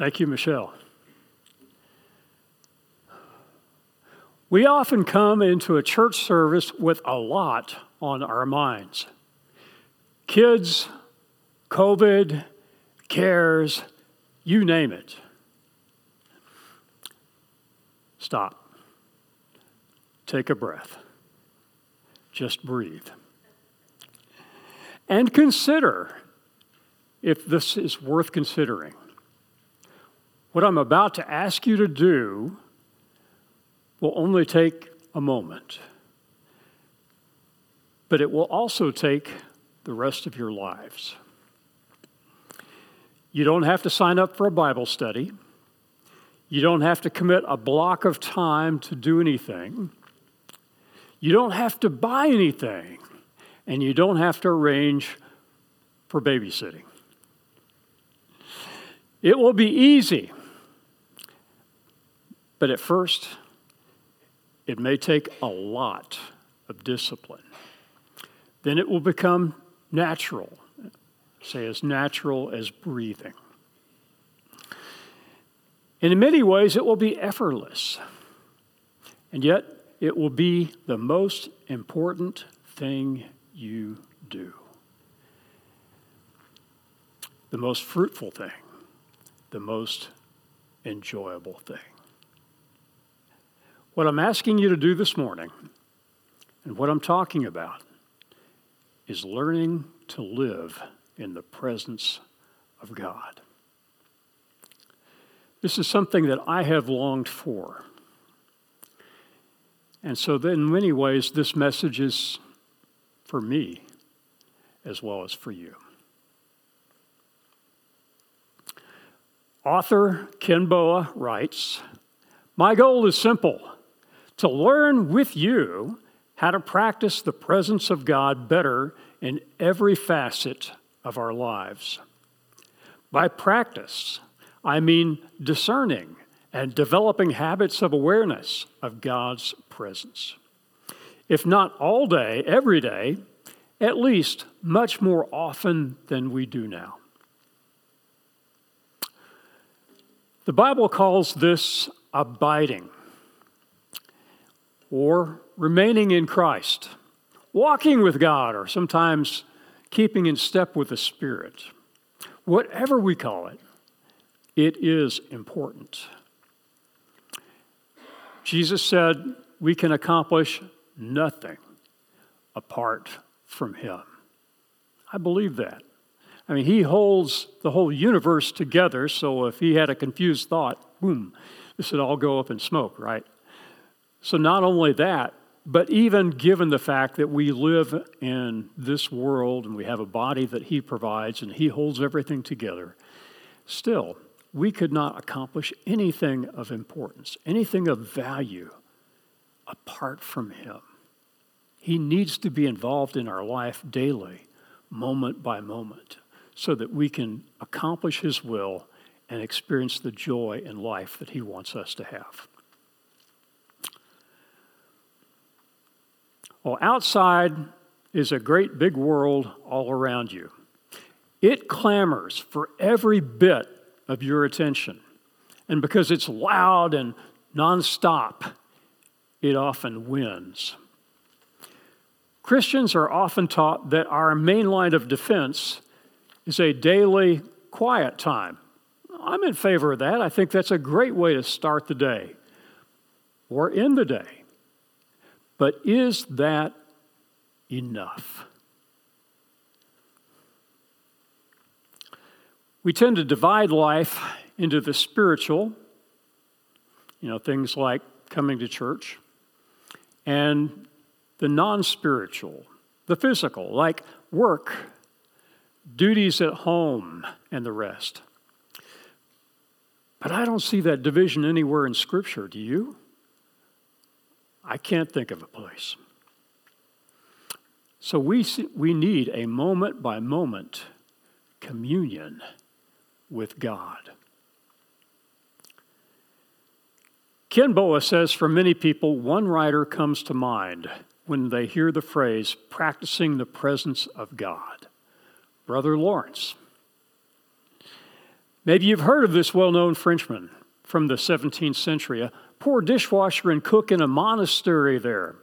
Thank you, Michelle. We often come into a church service with a lot on our minds kids, COVID, cares, you name it. Stop. Take a breath. Just breathe. And consider if this is worth considering. What I'm about to ask you to do will only take a moment, but it will also take the rest of your lives. You don't have to sign up for a Bible study. You don't have to commit a block of time to do anything. You don't have to buy anything. And you don't have to arrange for babysitting. It will be easy. But at first, it may take a lot of discipline. Then it will become natural, say, as natural as breathing. And in many ways, it will be effortless. And yet, it will be the most important thing you do. The most fruitful thing, the most enjoyable thing. What I'm asking you to do this morning, and what I'm talking about, is learning to live in the presence of God. This is something that I have longed for. And so, in many ways, this message is for me as well as for you. Author Ken Boa writes My goal is simple to learn with you how to practice the presence of God better in every facet of our lives. By practice, I mean discerning and developing habits of awareness of God's presence. If not all day, every day, at least much more often than we do now. The Bible calls this abiding or remaining in Christ, walking with God, or sometimes keeping in step with the Spirit. Whatever we call it, it is important. Jesus said we can accomplish nothing apart from Him. I believe that. I mean, He holds the whole universe together, so if He had a confused thought, boom, this would all go up in smoke, right? So, not only that, but even given the fact that we live in this world and we have a body that He provides and He holds everything together, still, we could not accomplish anything of importance, anything of value apart from Him. He needs to be involved in our life daily, moment by moment, so that we can accomplish His will and experience the joy in life that He wants us to have. Well, outside is a great big world all around you. It clamors for every bit of your attention. And because it's loud and nonstop, it often wins. Christians are often taught that our main line of defense is a daily quiet time. I'm in favor of that. I think that's a great way to start the day or end the day. But is that enough? We tend to divide life into the spiritual, you know, things like coming to church, and the non spiritual, the physical, like work, duties at home, and the rest. But I don't see that division anywhere in Scripture, do you? I can't think of a place. So we, we need a moment by moment communion with God. Ken Boa says for many people, one writer comes to mind when they hear the phrase practicing the presence of God Brother Lawrence. Maybe you've heard of this well known Frenchman from the 17th century, poor dishwasher and cook in a monastery there.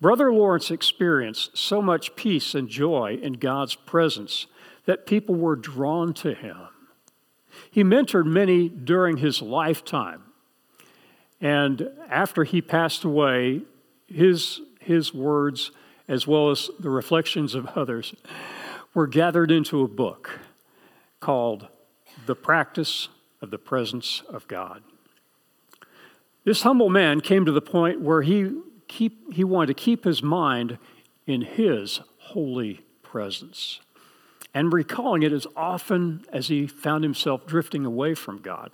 Brother Lawrence experienced so much peace and joy in God's presence that people were drawn to him. He mentored many during his lifetime. And after he passed away, his, his words, as well as the reflections of others, were gathered into a book called The Practice of the Presence of God. This humble man came to the point where he, keep, he wanted to keep his mind in his holy presence and recalling it as often as he found himself drifting away from God.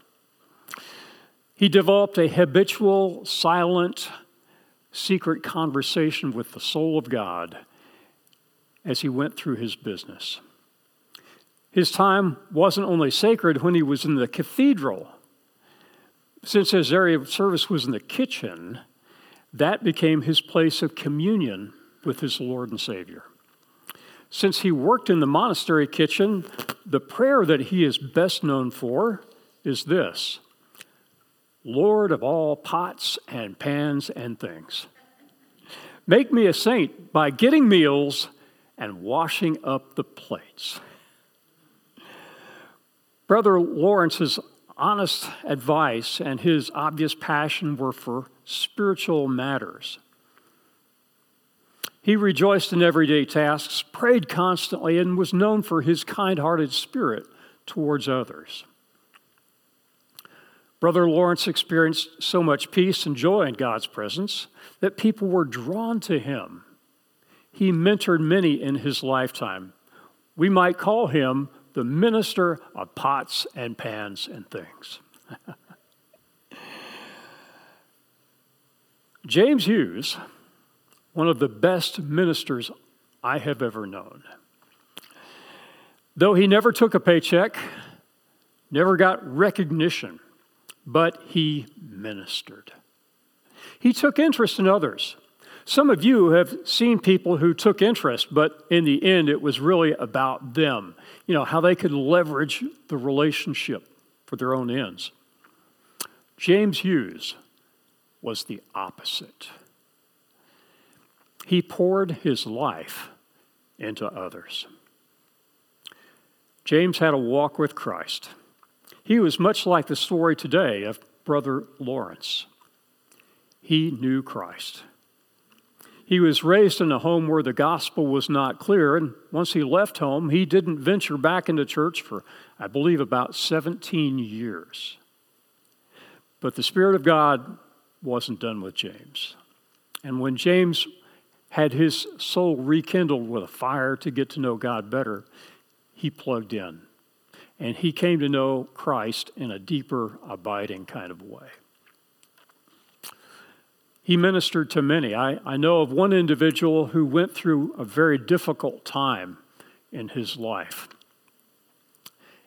He developed a habitual, silent, secret conversation with the soul of God as he went through his business. His time wasn't only sacred when he was in the cathedral, since his area of service was in the kitchen, that became his place of communion with his Lord and Savior. Since he worked in the monastery kitchen, the prayer that he is best known for is this Lord of all pots and pans and things. Make me a saint by getting meals and washing up the plates. Brother Lawrence's honest advice and his obvious passion were for spiritual matters. He rejoiced in everyday tasks, prayed constantly, and was known for his kind hearted spirit towards others. Brother Lawrence experienced so much peace and joy in God's presence that people were drawn to him. He mentored many in his lifetime. We might call him the minister of pots and pans and things. James Hughes, one of the best ministers I have ever known. Though he never took a paycheck, never got recognition, but he ministered. He took interest in others. Some of you have seen people who took interest, but in the end, it was really about them, you know, how they could leverage the relationship for their own ends. James Hughes was the opposite. He poured his life into others. James had a walk with Christ. He was much like the story today of Brother Lawrence. He knew Christ. He was raised in a home where the gospel was not clear, and once he left home, he didn't venture back into church for, I believe, about 17 years. But the Spirit of God wasn't done with James. And when James had his soul rekindled with a fire to get to know God better, he plugged in. And he came to know Christ in a deeper, abiding kind of way. He ministered to many. I, I know of one individual who went through a very difficult time in his life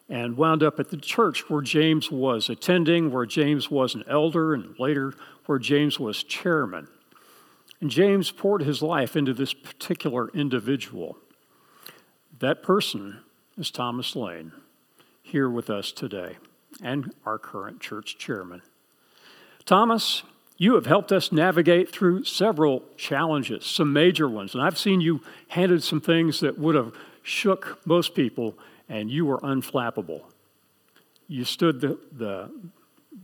and wound up at the church where James was attending, where James was an elder, and later where James was chairman. And James poured his life into this particular individual. That person is Thomas Lane, here with us today, and our current church chairman. Thomas, you have helped us navigate through several challenges, some major ones, and I've seen you handled some things that would have shook most people, and you were unflappable. You stood the, the,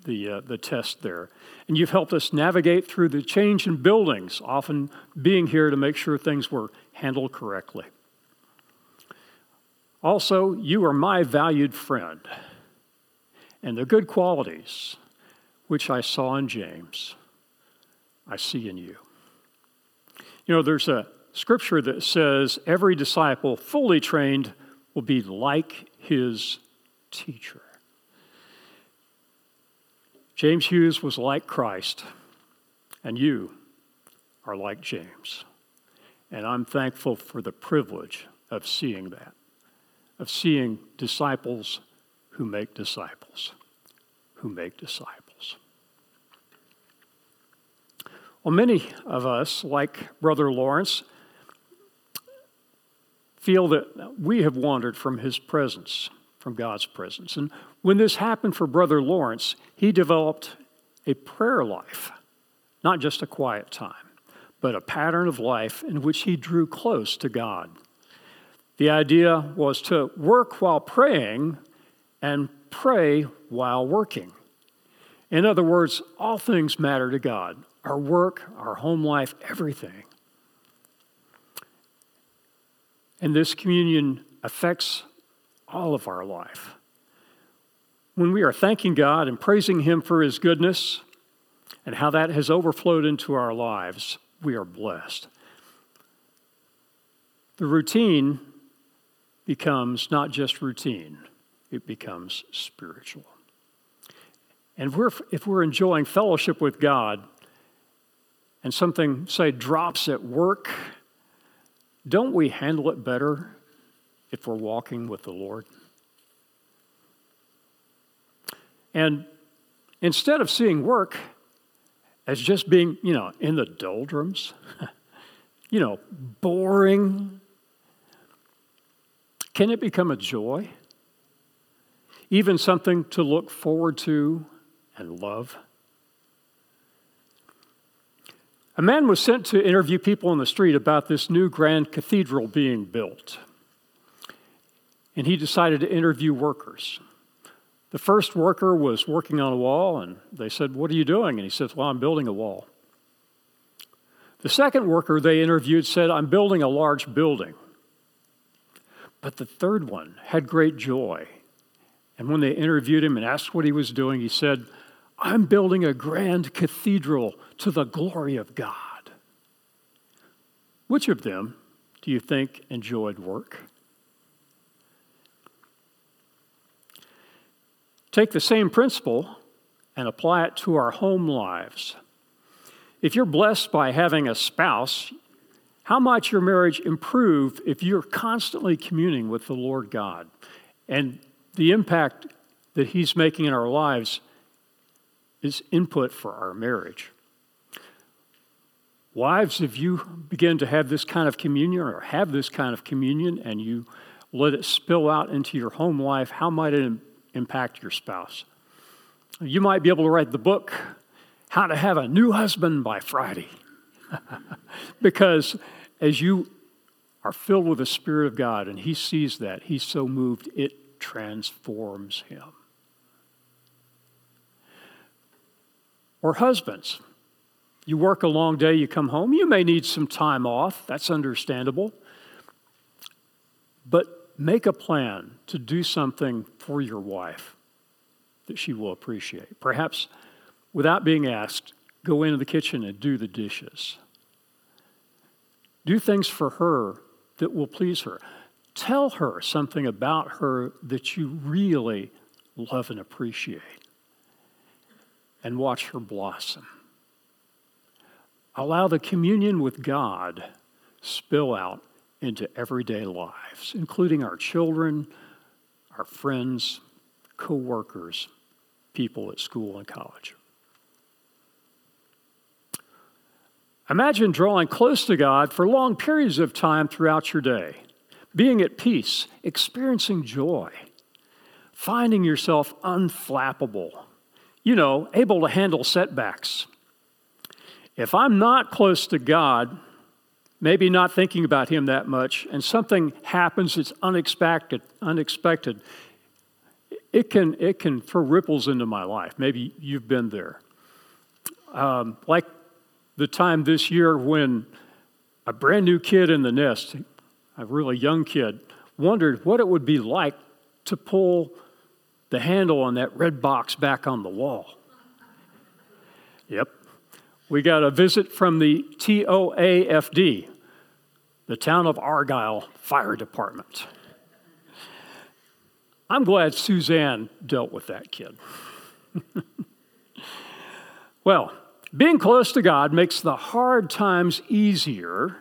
the, uh, the test there. And you've helped us navigate through the change in buildings, often being here to make sure things were handled correctly. Also, you are my valued friend, and the good qualities which I saw in James, I see in you. You know, there's a scripture that says every disciple fully trained will be like his teacher. James Hughes was like Christ, and you are like James. And I'm thankful for the privilege of seeing that, of seeing disciples who make disciples, who make disciples. Well, many of us, like Brother Lawrence, feel that we have wandered from his presence from God's presence. And when this happened for Brother Lawrence, he developed a prayer life, not just a quiet time, but a pattern of life in which he drew close to God. The idea was to work while praying and pray while working. In other words, all things matter to God our work, our home life, everything. And this communion affects all of our life. When we are thanking God and praising Him for His goodness and how that has overflowed into our lives, we are blessed. The routine becomes not just routine, it becomes spiritual. And if we're, if we're enjoying fellowship with God and something, say, drops at work, don't we handle it better if we're walking with the Lord? And instead of seeing work as just being, you know, in the doldrums, you know, boring, can it become a joy? Even something to look forward to and love? A man was sent to interview people on the street about this new grand cathedral being built. And he decided to interview workers. The first worker was working on a wall, and they said, What are you doing? And he said, Well, I'm building a wall. The second worker they interviewed said, I'm building a large building. But the third one had great joy. And when they interviewed him and asked what he was doing, he said, I'm building a grand cathedral to the glory of God. Which of them do you think enjoyed work? Take the same principle and apply it to our home lives. If you're blessed by having a spouse, how might your marriage improve if you're constantly communing with the Lord God and the impact that He's making in our lives is input for our marriage. Wives, if you begin to have this kind of communion or have this kind of communion and you let it spill out into your home life, how might it impact your spouse? You might be able to write the book, How to Have a New Husband by Friday. because as you are filled with the Spirit of God and He sees that, He's so moved, it transforms Him. Or husbands, you work a long day, you come home, you may need some time off. That's understandable. But make a plan to do something for your wife that she will appreciate. Perhaps without being asked, go into the kitchen and do the dishes. Do things for her that will please her. Tell her something about her that you really love and appreciate and watch her blossom. Allow the communion with God spill out into everyday lives, including our children, our friends, co workers, people at school and college. Imagine drawing close to God for long periods of time throughout your day, being at peace, experiencing joy, finding yourself unflappable you know, able to handle setbacks. If I'm not close to God, maybe not thinking about Him that much, and something happens that's unexpected, unexpected, it can, it can throw ripples into my life. Maybe you've been there. Um, like the time this year when a brand new kid in the nest, a really young kid, wondered what it would be like to pull the handle on that red box back on the wall. Yep. We got a visit from the TOAFD, the Town of Argyle Fire Department. I'm glad Suzanne dealt with that kid. well, being close to God makes the hard times easier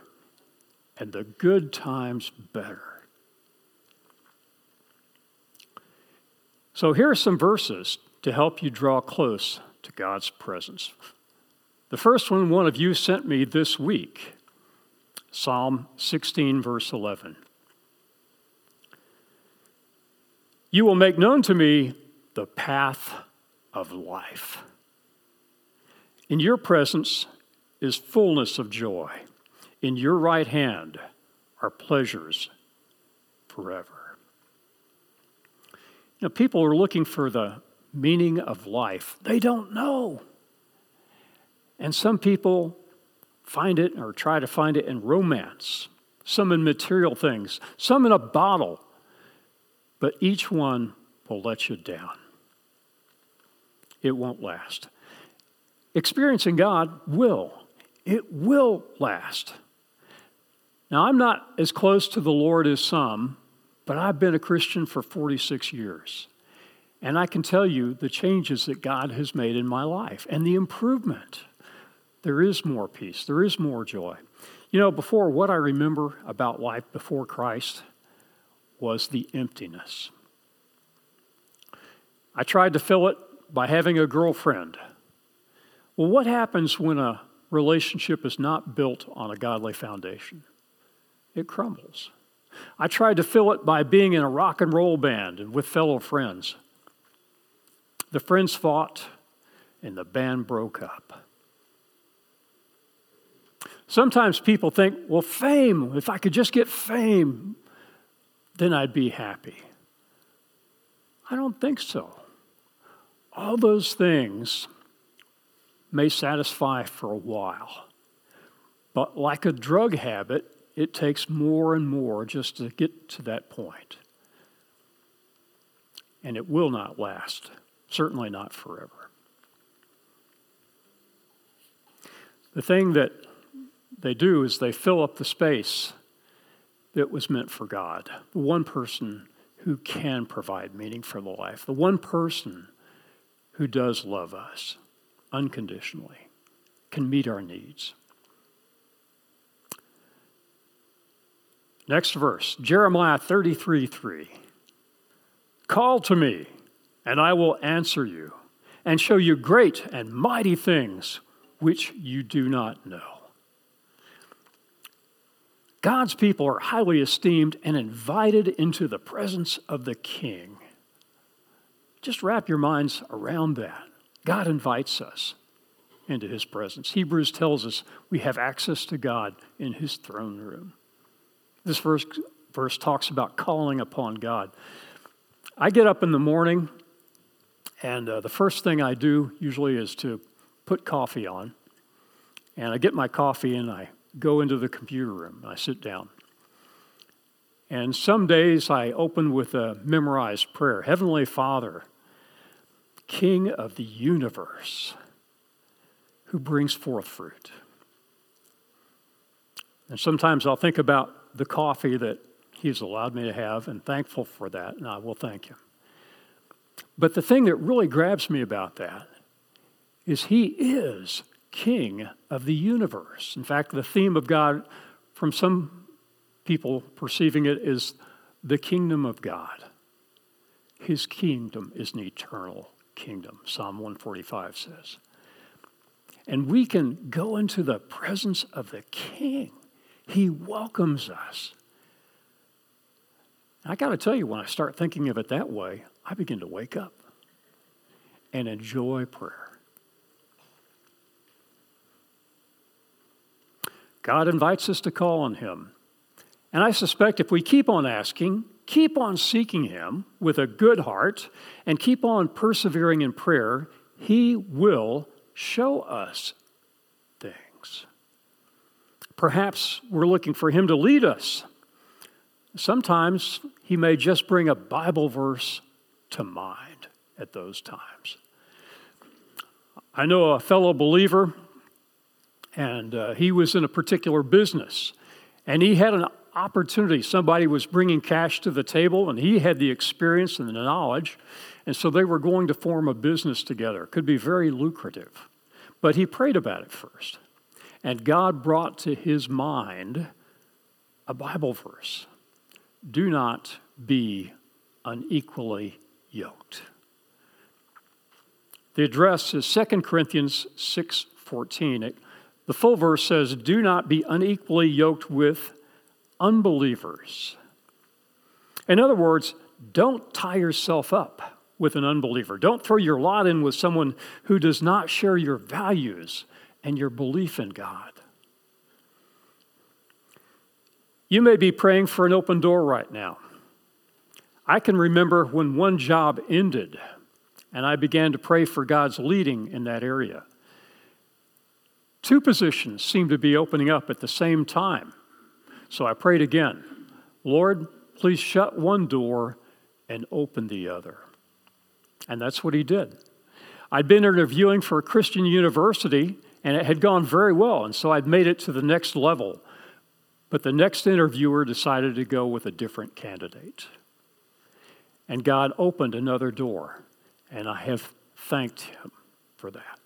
and the good times better. So here are some verses to help you draw close to God's presence. The first one, one of you sent me this week Psalm 16, verse 11. You will make known to me the path of life. In your presence is fullness of joy. In your right hand are pleasures forever. Know, people are looking for the meaning of life. They don't know. And some people find it or try to find it in romance, some in material things, some in a bottle, but each one will let you down. It won't last. Experiencing God will. It will last. Now, I'm not as close to the Lord as some, but I've been a Christian for 46 years. And I can tell you the changes that God has made in my life and the improvement. There is more peace, there is more joy. You know, before, what I remember about life before Christ was the emptiness. I tried to fill it by having a girlfriend. Well, what happens when a relationship is not built on a godly foundation? It crumbles. I tried to fill it by being in a rock and roll band and with fellow friends. The friends fought and the band broke up. Sometimes people think, well, fame, if I could just get fame, then I'd be happy. I don't think so. All those things may satisfy for a while, but like a drug habit, it takes more and more just to get to that point. And it will not last, certainly not forever. The thing that they do is they fill up the space that was meant for God. The one person who can provide meaning for the life, the one person who does love us unconditionally, can meet our needs. Next verse, Jeremiah 33 3. Call to me, and I will answer you, and show you great and mighty things which you do not know. God's people are highly esteemed and invited into the presence of the King. Just wrap your minds around that. God invites us into his presence. Hebrews tells us we have access to God in his throne room. This verse, verse talks about calling upon God. I get up in the morning, and uh, the first thing I do usually is to put coffee on. And I get my coffee and I go into the computer room. and I sit down. And some days I open with a memorized prayer Heavenly Father, King of the universe, who brings forth fruit. And sometimes I'll think about the coffee that He's allowed me to have and thankful for that, and I will thank Him. But the thing that really grabs me about that is He is king of the universe. In fact, the theme of God, from some people perceiving it, is the kingdom of God. His kingdom is an eternal kingdom, Psalm 145 says. And we can go into the presence of the king. He welcomes us. I got to tell you, when I start thinking of it that way, I begin to wake up and enjoy prayer. God invites us to call on Him. And I suspect if we keep on asking, keep on seeking Him with a good heart, and keep on persevering in prayer, He will show us things. Perhaps we're looking for Him to lead us. Sometimes He may just bring a Bible verse to mind at those times. I know a fellow believer and uh, he was in a particular business. And he had an opportunity. Somebody was bringing cash to the table, and he had the experience and the knowledge. And so they were going to form a business together. It could be very lucrative. But he prayed about it first. And God brought to his mind a Bible verse Do not be unequally yoked. The address is 2 Corinthians 6 14. The full verse says, Do not be unequally yoked with unbelievers. In other words, don't tie yourself up with an unbeliever. Don't throw your lot in with someone who does not share your values and your belief in God. You may be praying for an open door right now. I can remember when one job ended and I began to pray for God's leading in that area. Two positions seemed to be opening up at the same time. So I prayed again Lord, please shut one door and open the other. And that's what he did. I'd been interviewing for a Christian university and it had gone very well, and so I'd made it to the next level. But the next interviewer decided to go with a different candidate. And God opened another door, and I have thanked Him for that.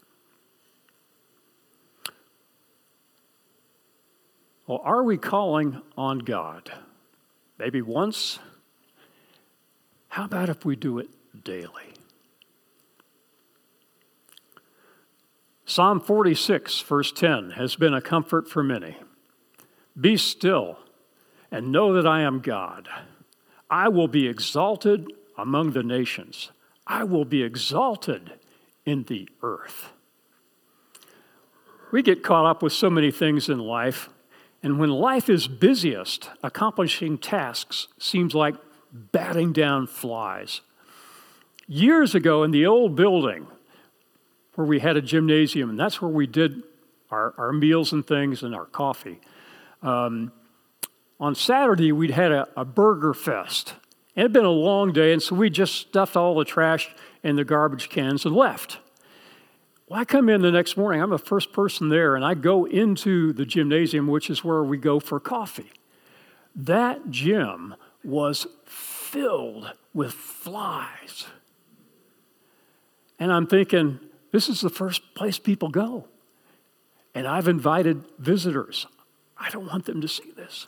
Well, are we calling on God? Maybe once? How about if we do it daily? Psalm 46, verse 10, has been a comfort for many. Be still and know that I am God. I will be exalted among the nations, I will be exalted in the earth. We get caught up with so many things in life and when life is busiest, accomplishing tasks seems like batting down flies. Years ago, in the old building where we had a gymnasium, and that's where we did our, our meals and things and our coffee, um, on Saturday we'd had a, a burger fest. It had been a long day, and so we just stuffed all the trash in the garbage cans and left. Well, I come in the next morning, I'm the first person there, and I go into the gymnasium, which is where we go for coffee. That gym was filled with flies. And I'm thinking, this is the first place people go. And I've invited visitors. I don't want them to see this.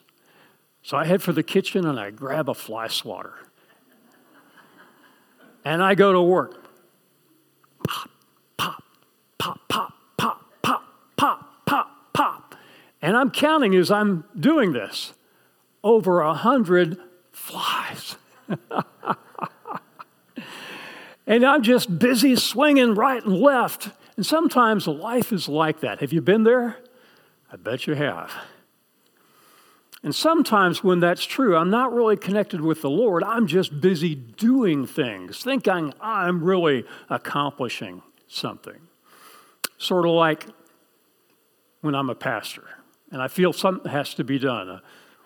So I head for the kitchen and I grab a fly swatter. And I go to work. Pop, pop, pop, pop, pop, pop, pop, pop. Pop. And I'm counting as I'm doing this over a hundred flies. and I'm just busy swinging right and left. And sometimes life is like that. Have you been there? I bet you have. And sometimes when that's true, I'm not really connected with the Lord. I'm just busy doing things, thinking I'm really accomplishing something. Sort of like when I'm a pastor and I feel something has to be done.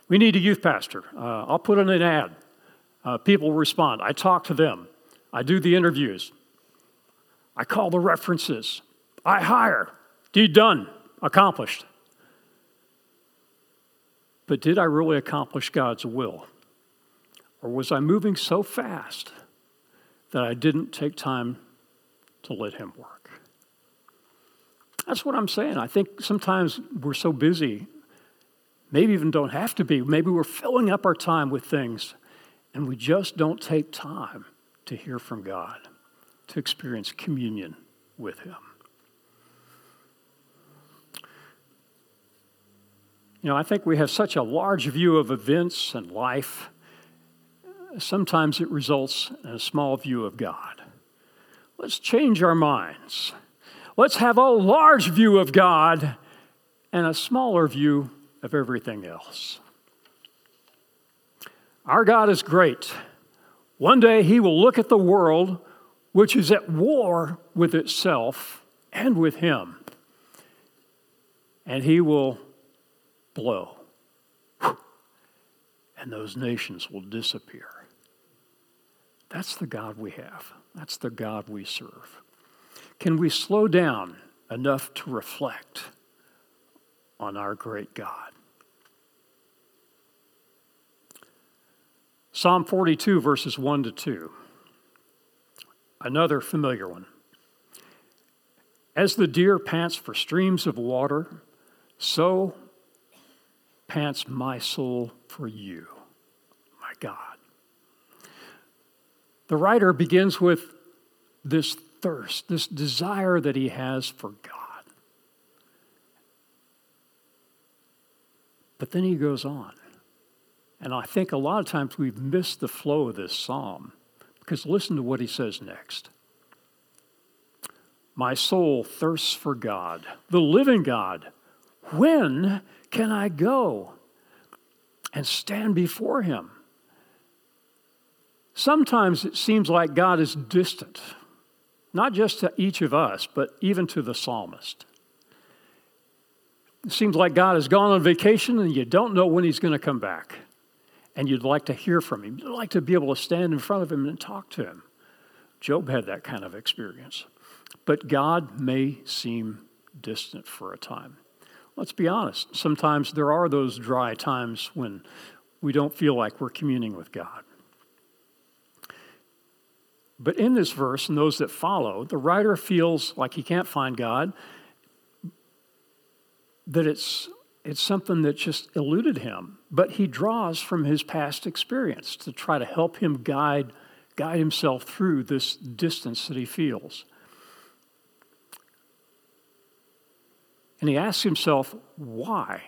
We need a youth pastor. Uh, I'll put in an ad. Uh, people respond. I talk to them. I do the interviews. I call the references. I hire. Deed done. Accomplished. But did I really accomplish God's will? Or was I moving so fast that I didn't take time to let Him work? That's what I'm saying. I think sometimes we're so busy, maybe even don't have to be. Maybe we're filling up our time with things, and we just don't take time to hear from God, to experience communion with Him. You know, I think we have such a large view of events and life. Sometimes it results in a small view of God. Let's change our minds Let's have a large view of God and a smaller view of everything else. Our God is great. One day he will look at the world, which is at war with itself and with him, and he will blow. And those nations will disappear. That's the God we have. That's the God we serve. Can we slow down enough to reflect on our great God? Psalm 42, verses 1 to 2. Another familiar one. As the deer pants for streams of water, so pants my soul for you, my God. The writer begins with this thirst, this desire that he has for God. But then he goes on And I think a lot of times we've missed the flow of this psalm because listen to what he says next. My soul thirsts for God, the living God. When can I go and stand before him? Sometimes it seems like God is distant, not just to each of us, but even to the psalmist. It seems like God has gone on vacation and you don't know when he's going to come back. And you'd like to hear from him. You'd like to be able to stand in front of him and talk to him. Job had that kind of experience. But God may seem distant for a time. Let's be honest. Sometimes there are those dry times when we don't feel like we're communing with God. But in this verse and those that follow, the writer feels like he can't find God, that it's, it's something that just eluded him. But he draws from his past experience to try to help him guide, guide himself through this distance that he feels. And he asks himself why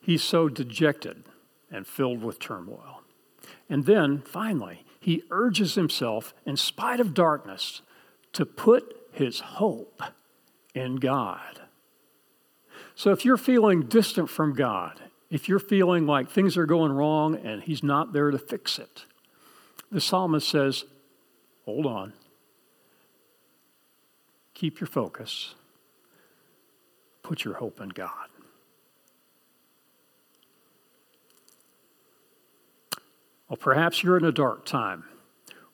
he's so dejected and filled with turmoil. And then, finally, he urges himself, in spite of darkness, to put his hope in God. So if you're feeling distant from God, if you're feeling like things are going wrong and He's not there to fix it, the psalmist says, hold on. Keep your focus. Put your hope in God. Well, perhaps you're in a dark time.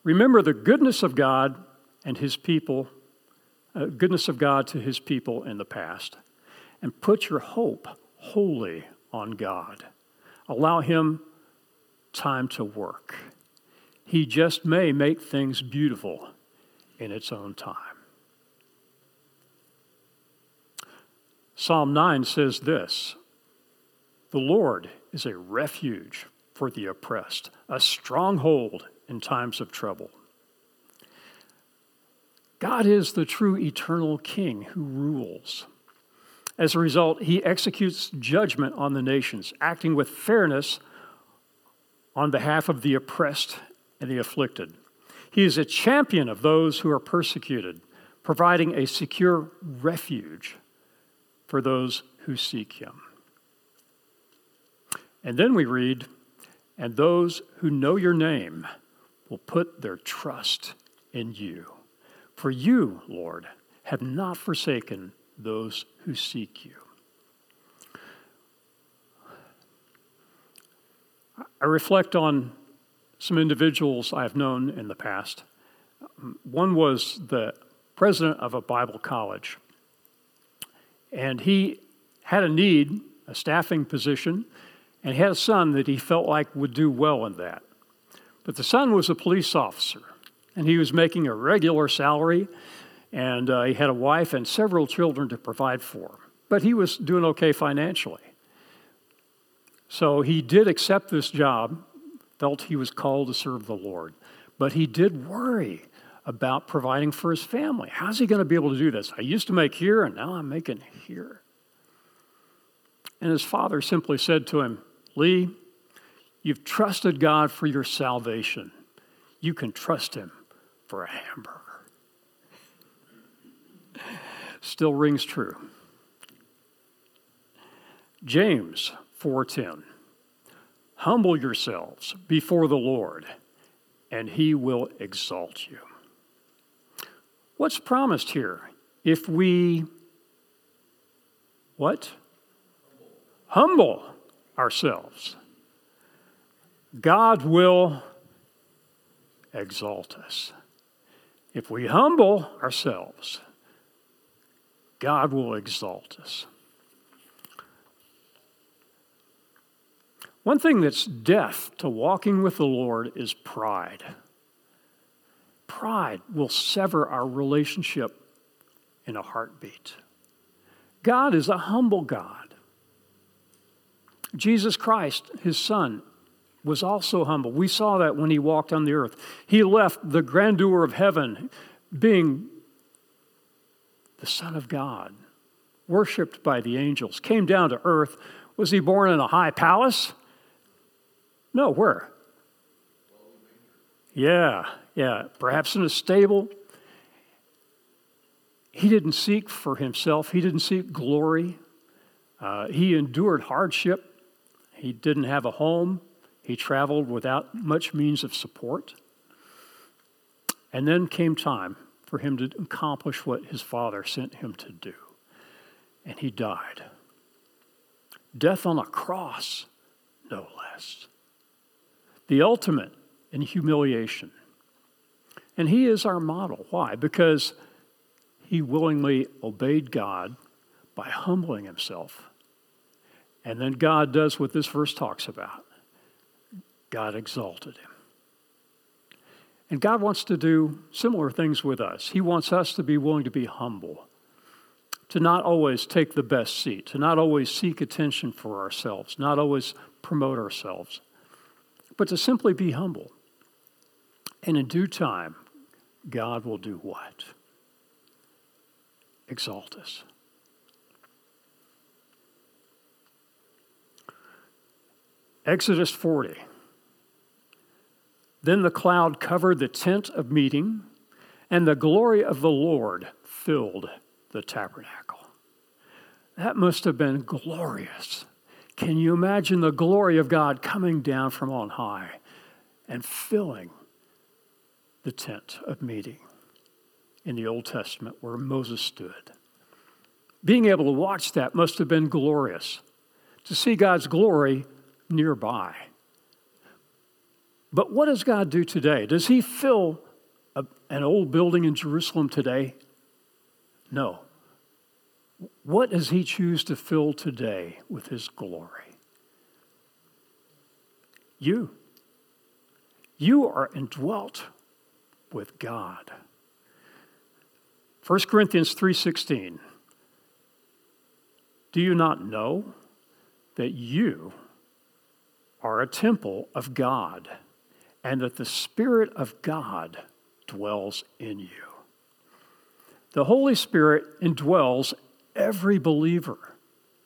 Remember the goodness of God and His people, uh, goodness of God to His people in the past and put your hope wholly on God. Allow Him time to work. He just may make things beautiful in its own time. Psalm 9 says this The Lord is a refuge for the oppressed, a stronghold in times of trouble. God is the true eternal King who rules. As a result, he executes judgment on the nations, acting with fairness on behalf of the oppressed and the afflicted. He is a champion of those who are persecuted, providing a secure refuge for those who seek him. And then we read, and those who know your name will put their trust in you. For you, Lord, have not forsaken those who seek you. I reflect on some individuals I've known in the past. One was the president of a Bible college, and he had a need, a staffing position, and he had a son that he felt like would do well in that. But the son was a police officer, and he was making a regular salary and uh, he had a wife and several children to provide for. But he was doing okay financially. So he did accept this job, felt he was called to serve the Lord. But he did worry about providing for his family. How's he going to be able to do this? I used to make here, and now I'm making here. And his father simply said to him, Lee, you've trusted God for your salvation. You can trust him for a hamburger still rings true. James 4:10 Humble yourselves before the Lord and he will exalt you. What's promised here? If we what? Humble ourselves. God will exalt us. If we humble ourselves, God will exalt us. One thing that's death to walking with the Lord is pride. Pride will sever our relationship in a heartbeat. God is a humble God. Jesus Christ, his son, was also humble. We saw that when he walked on the earth. He left the grandeur of heaven, being the Son of God, worshiped by the angels, came down to earth. Was he born in a high palace? No, where? Yeah, yeah. Perhaps in a stable. He didn't seek for himself, he didn't seek glory. Uh, he endured hardship. He didn't have a home. He traveled without much means of support. And then came time for him to accomplish what his father sent him to do. And he died. Death on a cross, no less. The ultimate in humiliation. And he is our model. Why? Because he willingly obeyed God by humbling himself. And then God does what this verse talks about God exalted him. And God wants to do similar things with us. He wants us to be willing to be humble, to not always take the best seat, to not always seek attention for ourselves, not always promote ourselves, but to simply be humble. And in due time, God will do what? Exalt us. Exodus 40. Then the cloud covered the tent of meeting, and the glory of the Lord filled the tabernacle. That must have been glorious. Can you imagine the glory of God coming down from on high and filling the tent of meeting in the Old Testament where Moses stood? Being able to watch that must have been glorious. To see God's glory nearby. But what does God do today? Does He fill a, an old building in Jerusalem today? No. What does He choose to fill today with His glory? You. You are indwelt with God. 1 Corinthians 3:16 Do you not know that you are a temple of God and that the Spirit of God dwells in you. The Holy Spirit indwells every believer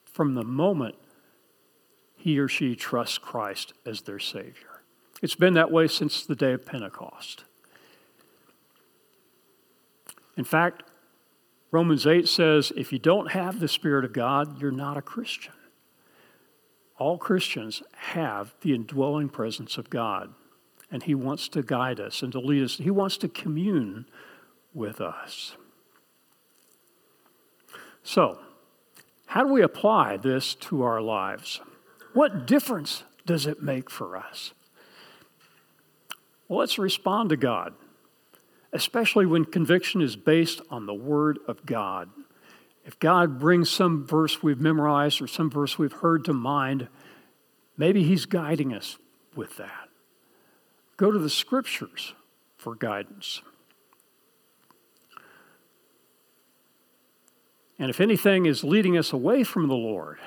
from the moment he or she trusts Christ as their Savior. It's been that way since the day of Pentecost. In fact, Romans 8 says if you don't have the Spirit of God, you're not a Christian. All Christians have the indwelling presence of God and He wants to guide us and to lead us. He wants to commune with us. So, how do we apply this to our lives? What difference does it make for us? Well, let's respond to God, especially when conviction is based on the Word of God. If God brings some verse we've memorized or some verse we've heard to mind, maybe He's guiding us with that. Go to the scriptures for guidance. And if anything is leading us away from the Lord,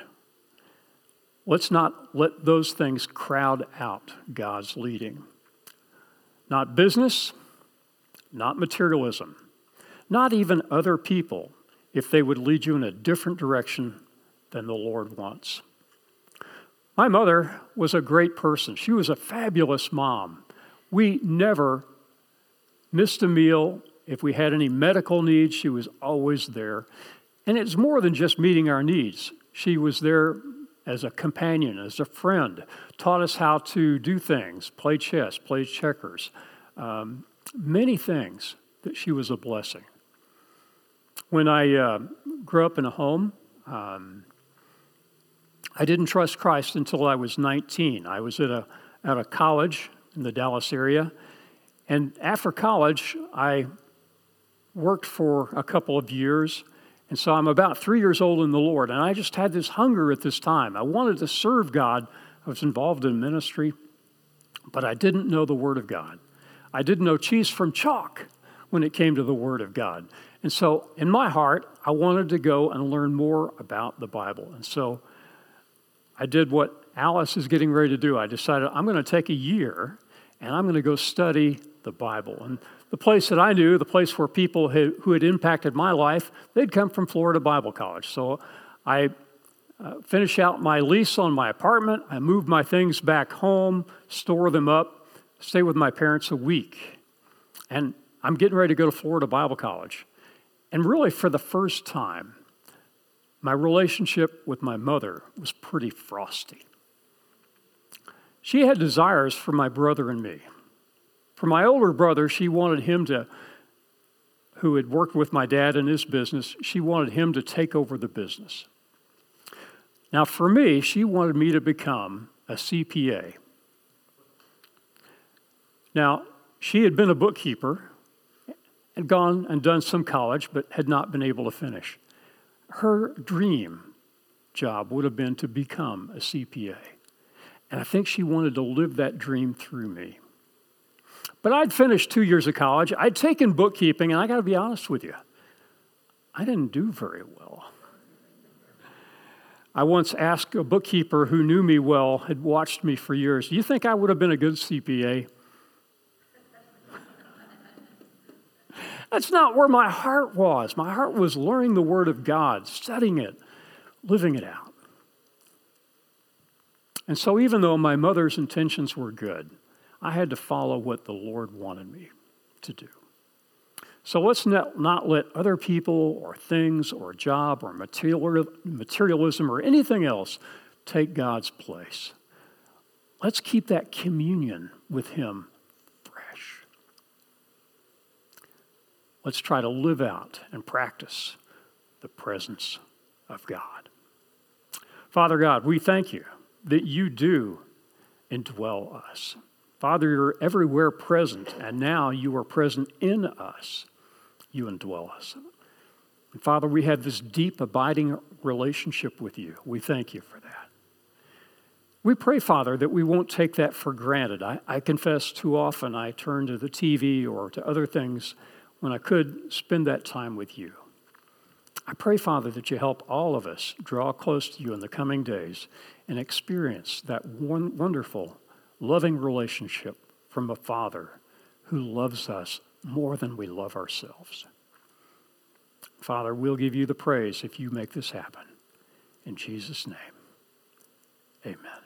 let's not let those things crowd out God's leading. Not business, not materialism, not even other people if they would lead you in a different direction than the Lord wants. My mother was a great person. She was a fabulous mom. We never missed a meal. If we had any medical needs, she was always there. And it's more than just meeting our needs. She was there as a companion, as a friend, taught us how to do things, play chess, play checkers, um, many things that she was a blessing. When I uh, grew up in a home, um, I didn't trust Christ until I was 19. I was at a, at a college in the Dallas area. And after college, I worked for a couple of years. And so I'm about three years old in the Lord. And I just had this hunger at this time. I wanted to serve God. I was involved in ministry, but I didn't know the Word of God. I didn't know cheese from chalk when it came to the Word of God. And so in my heart, I wanted to go and learn more about the Bible. And so I did what Alice is getting ready to do. I decided I'm going to take a year and I'm going to go study the Bible. And the place that I knew, the place where people had, who had impacted my life, they'd come from Florida Bible College. So I uh, finish out my lease on my apartment. I move my things back home, store them up, stay with my parents a week. And I'm getting ready to go to Florida Bible College. And really, for the first time, my relationship with my mother was pretty frosty. She had desires for my brother and me. For my older brother, she wanted him to, who had worked with my dad in his business, she wanted him to take over the business. Now, for me, she wanted me to become a CPA. Now, she had been a bookkeeper, had gone and done some college, but had not been able to finish. Her dream job would have been to become a CPA. And I think she wanted to live that dream through me. But I'd finished two years of college. I'd taken bookkeeping, and I got to be honest with you, I didn't do very well. I once asked a bookkeeper who knew me well, had watched me for years, Do you think I would have been a good CPA? That's not where my heart was. My heart was learning the Word of God, studying it, living it out. And so, even though my mother's intentions were good, I had to follow what the Lord wanted me to do. So let's not, let other people or things or job or material, materialism or anything else take God's place. Let's keep that communion with Him fresh. Let's try to live out and practice the presence of God. Father God, we thank you that you do indwell us. Father, you're everywhere present, and now you are present in us you indwell us. And Father, we have this deep, abiding relationship with you. We thank you for that. We pray, Father, that we won't take that for granted. I, I confess too often I turn to the TV or to other things when I could spend that time with you. I pray, Father, that you help all of us draw close to you in the coming days and experience that one wonderful, loving relationship from a Father who loves us more than we love ourselves. Father, we'll give you the praise if you make this happen. In Jesus' name, amen.